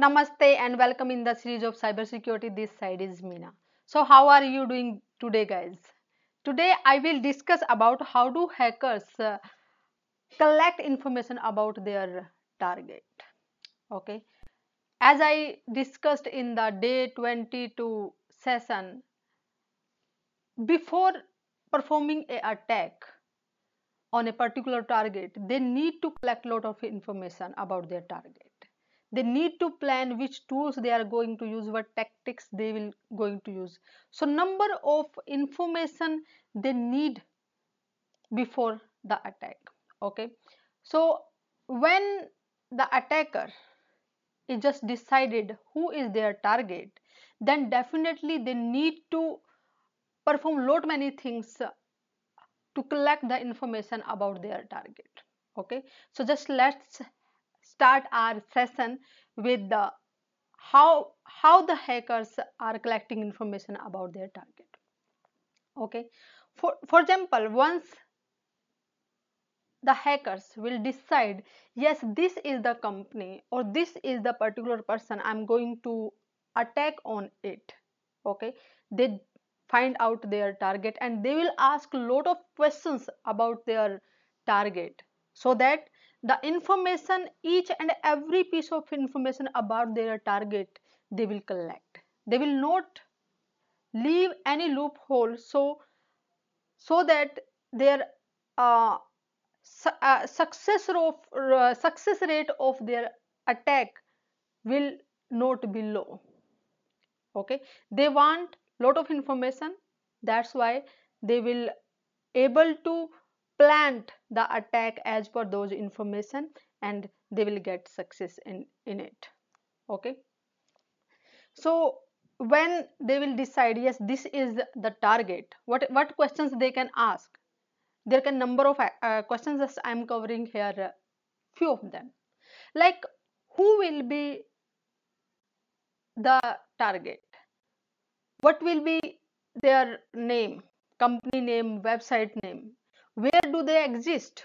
namaste and welcome in the series of cybersecurity. This side is Meena. So how are you doing today guys? Today I will discuss about how do hackers uh, collect information about their target. Okay. As I discussed in the day 22 session, before performing a attack on a particular target, they need to collect lot of information about their target they need to plan which tools they are going to use what tactics they will going to use. So number of information they need before the attack okay? So when the attacker is just decided who is their target then definitely they need to perform lot many things to collect the information about their target okay? So just let's start our session with the how how the hackers are collecting information about their target. Okay? For for example once the hackers will decide yes this is the company or this is the particular person i'm going to attack on it okay? They find out their target and they will ask lot of questions about their target so that the information each and every piece of information about their target they will collect. They will not leave any loophole so so that their uh, su uh, success of uh, success rate of their attack will not be low. Okay? They want lot of information. That's why they will able to plant the attack as per those information and they will get success in in it. Okay? So when they will decide yes this is the target what what questions they can ask? There can number of uh, questions as i am covering here uh, few of them. Like who will be the target? What will be their name? Company name website name where do they exist?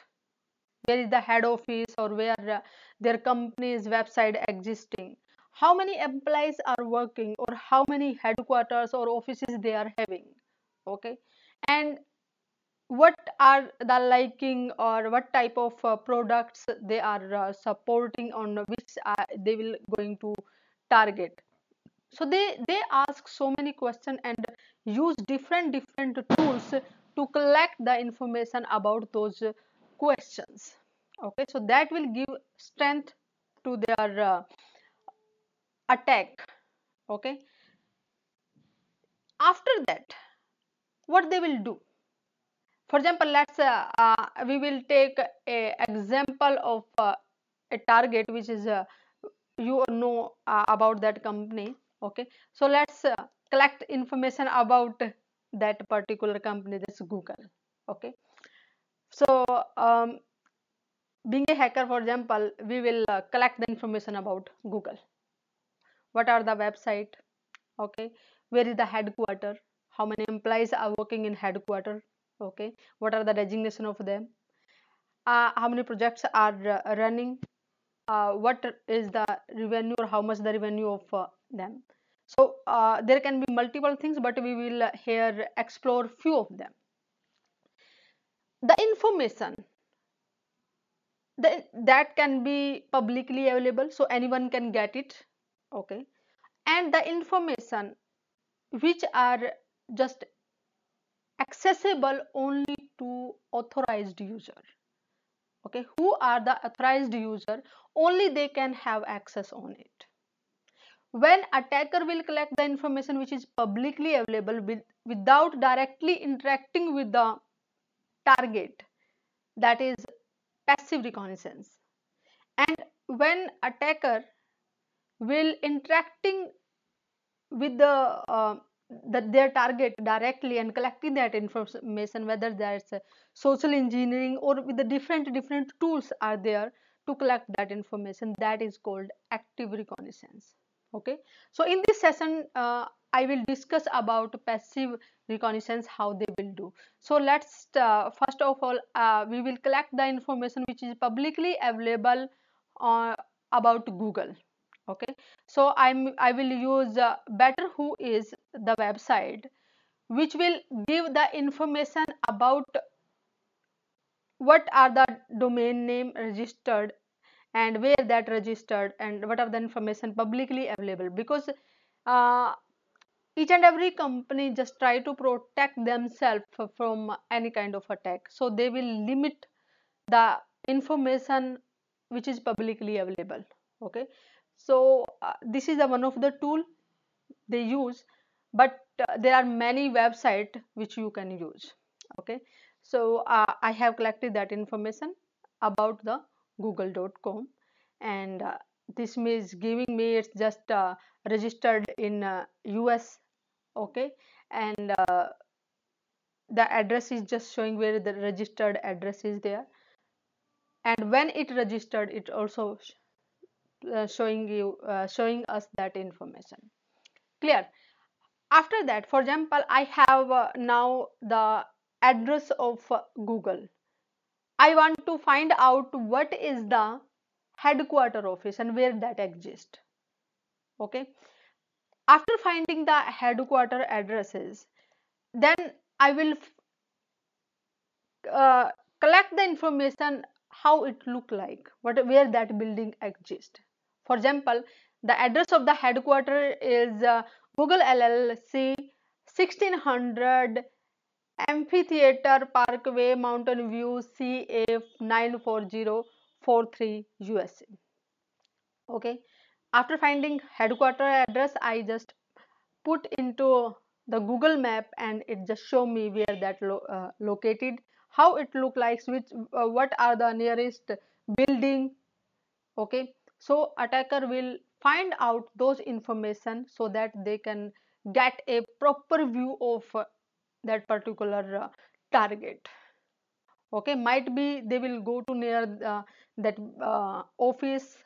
Where is the head office or where uh, their company's website existing? How many employees are working or how many headquarters or offices they are having? Okay. And what are the liking or what type of uh, products they are uh, supporting on which uh, they will going to target? So they they ask so many questions and use different different tools to collect the information about those questions. Okay so that will give strength to their uh, attack. Okay? After that what they will do? For example let's uh, uh, we will take a example of uh, a target which is uh, you know uh, about that company. Okay? So let's uh, collect information about that particular company that's google okay? So um, being a hacker for example we will uh, collect the information about google. What are the website okay? Where is the headquarter? How many employees are working in headquarter okay? What are the designation of them? Uh, how many projects are uh, running? Uh, what is the revenue or how much the revenue of uh, them so uh, there can be multiple things but we will here explore few of them. The information the, that can be publicly available so anyone can get it okay? And the information which are just accessible only to authorized user okay? Who are the authorized user only they can have access on it when attacker will collect the information which is publicly available with, without directly interacting with the target that is passive reconnaissance. And when attacker will interacting with the, uh, the their target directly and collecting that information whether that's social engineering or with the different different tools are there to collect that information that is called active reconnaissance okay. So in this session uh, i will discuss about passive reconnaissance how they will do. So let's uh, first of all uh, we will collect the information which is publicly available uh, about google. Okay. So i'm i will use uh, better WHOIS the website which will give the information about what are the domain name registered and where that registered and what are the information publicly available. Because uh, each and every company just try to protect themselves from any kind of attack. So they will limit the information which is publicly available. Okay? So uh, this is the one of the tool they use but uh, there are many website which you can use. Okay? So uh, i have collected that information about the google.com and uh, this means giving me it's just uh, registered in us uh, okay? And uh, the address is just showing where the registered address is there. And when it registered it also uh, showing you showing us that information. Clear? After that for example i have now the address of google I want to find out what is the headquarter office and where that exists. Okay. After finding the headquarter addresses, then I will uh, collect the information how it look like, what where that building exists. For example, the address of the headquarter is uh, Google LLC 1600 Amphitheater Parkway, Mountain View, CF 94043 USA. Okay. After finding headquarter address, I just put into the Google map and it just show me where that lo uh, located, how it look like, which uh, what are the nearest building. Okay. So attacker will find out those information so that they can get a proper view of that particular uh, target. Okay might be they will go to near uh, that uh, office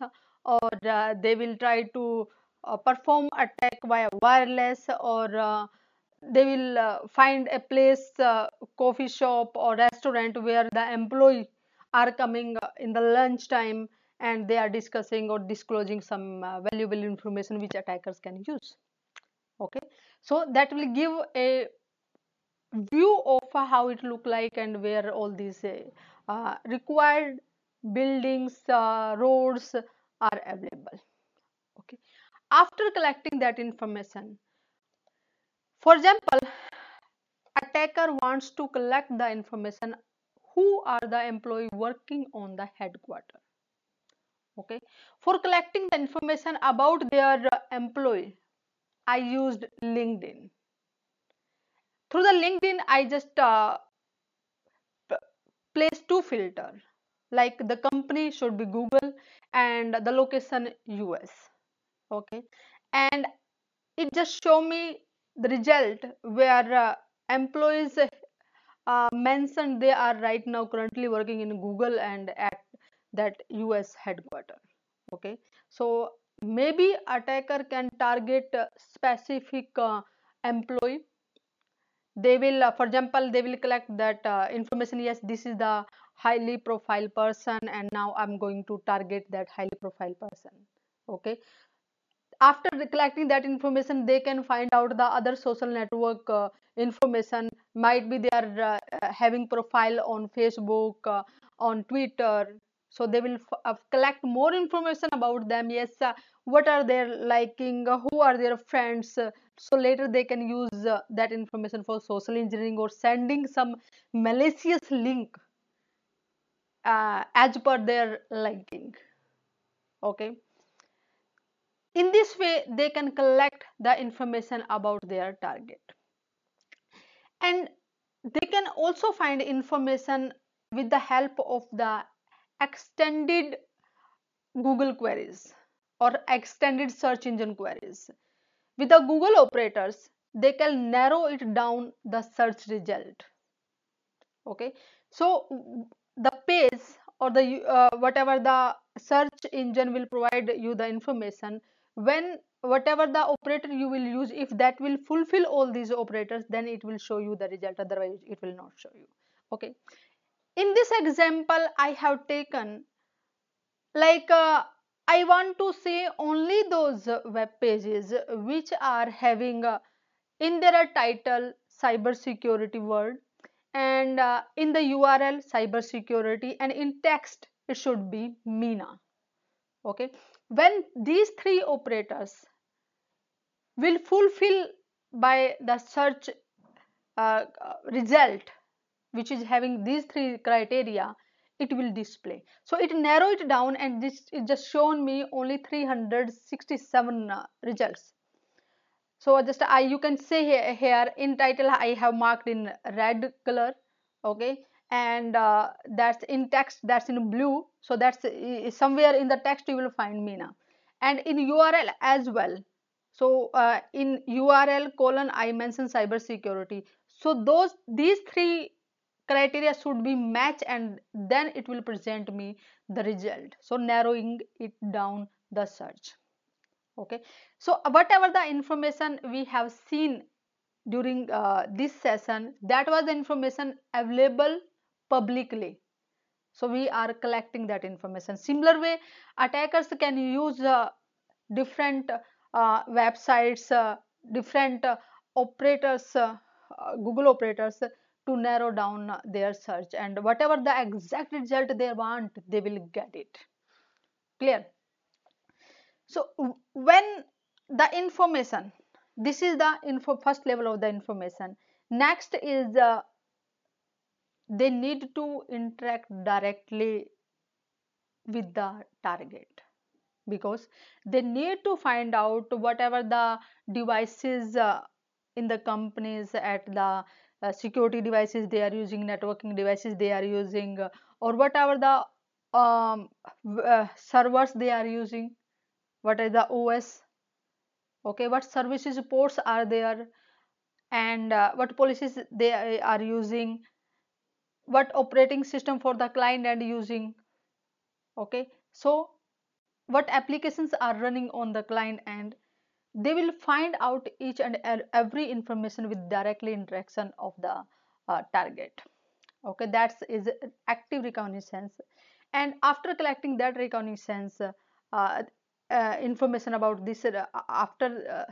or uh, they will try to uh, perform attack via wireless or uh, they will find a place coffee shop or restaurant where the employee are coming in the lunch time and they are discussing or disclosing some valuable information which attackers can use. Okay so that will give a view of how it look like and where all these uh, required buildings uh, roads are available. Okay. After collecting that information for example attacker wants to collect the information who are the employee working on the headquarter? Okay. For collecting the information about their employee i used linkedin through the linkedin i just uh, place two filter. Like the company should be google and the location us okay? And it just show me the result where uh, employees uh, mentioned they are right now currently working in google and at that us headquarter okay? So maybe attacker can target specific uh, employee they will uh, for example they will collect that uh, information yes this is the highly profile person and now i'm going to target that highly profile person. Okay? After collecting that information they can find out the other social network uh, information. Might be they are uh, having profile on facebook uh, on twitter so they will collect more information about them. Yes what are their liking? Who are their friends? So later they can use uh, that information for social engineering or sending some malicious link uh, as per their liking. Okay? In this way they can collect the information about their target. And they can also find information with the help of the extended google queries or extended search engine queries. With the Google operators, they can narrow it down the search result. Okay, so the page or the uh, whatever the search engine will provide you the information when whatever the operator you will use if that will fulfill all these operators then it will show you the result otherwise it will not show you. Okay in this example i have taken like uh, I want to see only those web pages which are having uh, in their title cybersecurity word and uh, in the URL cybersecurity and in text it should be Mina. Okay, when these three operators will fulfill by the search uh, result which is having these three criteria it will display. So it narrow it down and this is just shown me only 367 uh, results. So just i you can see here, here in title i have marked in red color okay? And uh, that's in text that's in blue. So that's uh, somewhere in the text you will find mina and in url as well. So uh, in url colon i mentioned cyber security so those these three criteria should be matched and then it will present me the result. So narrowing it down the search. Okay. So whatever the information we have seen during uh, this session that was the information available publicly. So we are collecting that information. Similar way attackers can use uh, different uh, websites uh, different uh, operators uh, google operators to narrow down their search and whatever the exact result they want they will get it. Clear? So when the information this is the info first level of the information. Next is the they need to interact directly with the target because they need to find out whatever the devices uh, in the companies at the uh, security devices they are using networking devices they are using uh, or whatever the um, uh, servers they are using? What is the os okay what services ports are there? And uh, what policies they are using? What operating system for the client and using? Okay so what applications are running on the client end they will find out each and every information with directly interaction of the uh, target. Okay that is active reconnaissance. And after collecting that reconnaissance uh, uh, information about this uh, after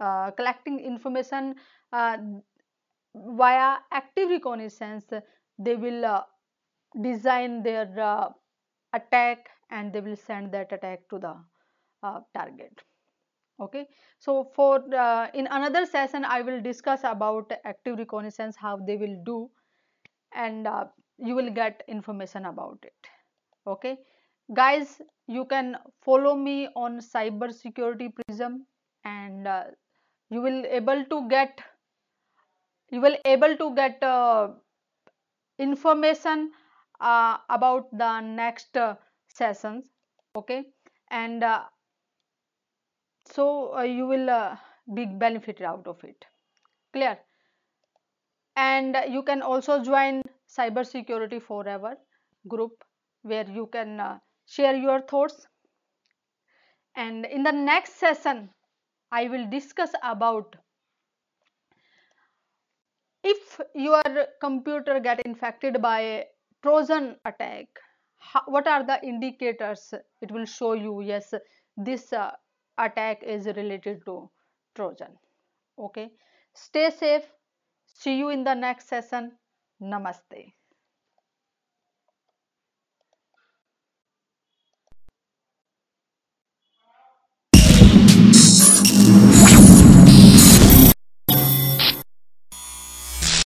uh, uh, collecting information via active reconnaissance they will design their attack and they will send that attack to the target okay. So for uh, in another session i will discuss about active reconnaissance how they will do and uh, you will get information about it. Okay. Guys you can follow me on cyber security prism and uh, you will able to get you will able to get uh, information uh, about the next uh, sessions. Okay. And so uh, you will uh, be benefited out of it. Clear? And you can also join cyber security forever group where you can uh, share your thoughts. And in the next session i will discuss about if your computer get infected by a trojan attack how, what are the indicators it will show you? Yes this uh, attack is related to Trojan. Okay. Stay safe. See you in the next session. Namaste.